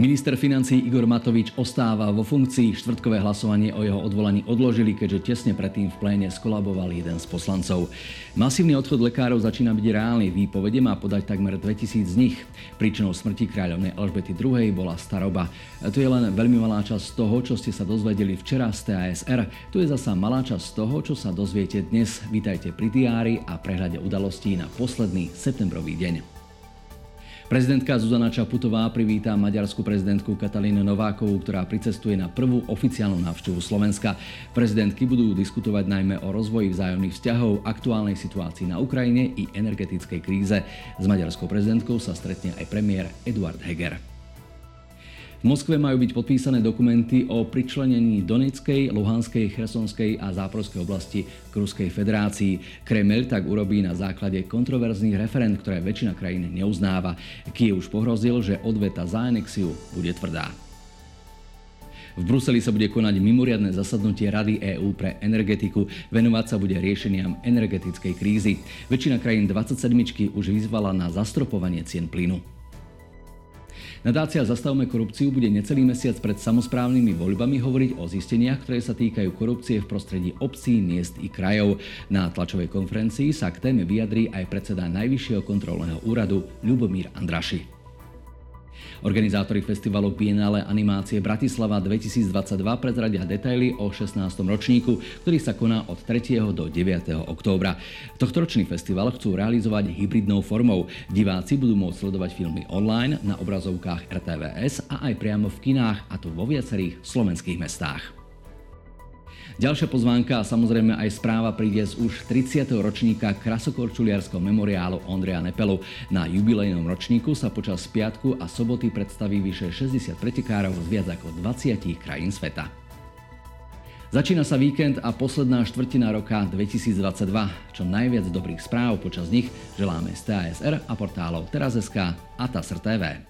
Minister financí Igor Matovič ostáva vo funkcii. Štvrtkové hlasovanie o jeho odvolaní odložili, keďže tesne predtým v pléne skolaboval jeden z poslancov. Masívny odchod lekárov začína byť reálny. Výpovede má podať takmer 2000 z nich. Príčinou smrti kráľovnej Alžbety II bola staroba. To je len veľmi malá časť toho, čo ste sa dozvedeli včera z TASR. Tu je zasa malá časť toho, čo sa dozviete dnes. Vítajte pri diári a prehľade udalostí na posledný septembrový deň. Prezidentka Zuzana Čaputová privítá maďarskú prezidentku Katalínu Novákovú, ktorá pricestuje na prvú oficiálnu návštevu Slovenska. Prezidentky budú diskutovať najmä o rozvoji vzájomných vzťahov, aktuálnej situácii na Ukrajine i energetickej kríze. S maďarskou prezidentkou sa stretne aj premiér Eduard Heger. V Moskve majú byť podpísané dokumenty o pričlenení Donetskej, Luhanskej, Chersonskej a Záporskej oblasti k Ruskej federácii. Kreml tak urobí na základe kontroverzných referent, ktoré väčšina krajín neuznáva. Kiev už pohrozil, že odveta za anexiu bude tvrdá. V Bruseli sa bude konať mimoriadne zasadnutie Rady EÚ pre energetiku. Venovať sa bude riešeniam energetickej krízy. Väčšina krajín 27 už vyzvala na zastropovanie cien plynu. Nadácia Zastavme korupciu bude necelý mesiac pred samozprávnymi voľbami hovoriť o zisteniach, ktoré sa týkajú korupcie v prostredí obcí, miest i krajov. Na tlačovej konferencii sa k téme vyjadrí aj predseda Najvyššieho kontrolného úradu Ľubomír Andraši. Organizátori festivalu Biennále animácie Bratislava 2022 prezradia detaily o 16. ročníku, ktorý sa koná od 3. do 9. októbra. Tohtoročný festival chcú realizovať hybridnou formou. Diváci budú môcť sledovať filmy online na obrazovkách RTVS a aj priamo v kinách, a to vo viacerých slovenských mestách. Ďalšia pozvánka a samozrejme aj správa príde z už 30. ročníka krasokorčuliarského memoriálu Ondreja Nepelu. Na jubilejnom ročníku sa počas piatku a soboty predstaví vyše 60 pretekárov z viac ako 20 krajín sveta. Začína sa víkend a posledná štvrtina roka 2022. Čo najviac dobrých správ počas nich želáme z TASR a portálov Teraz.sk a TASR TV.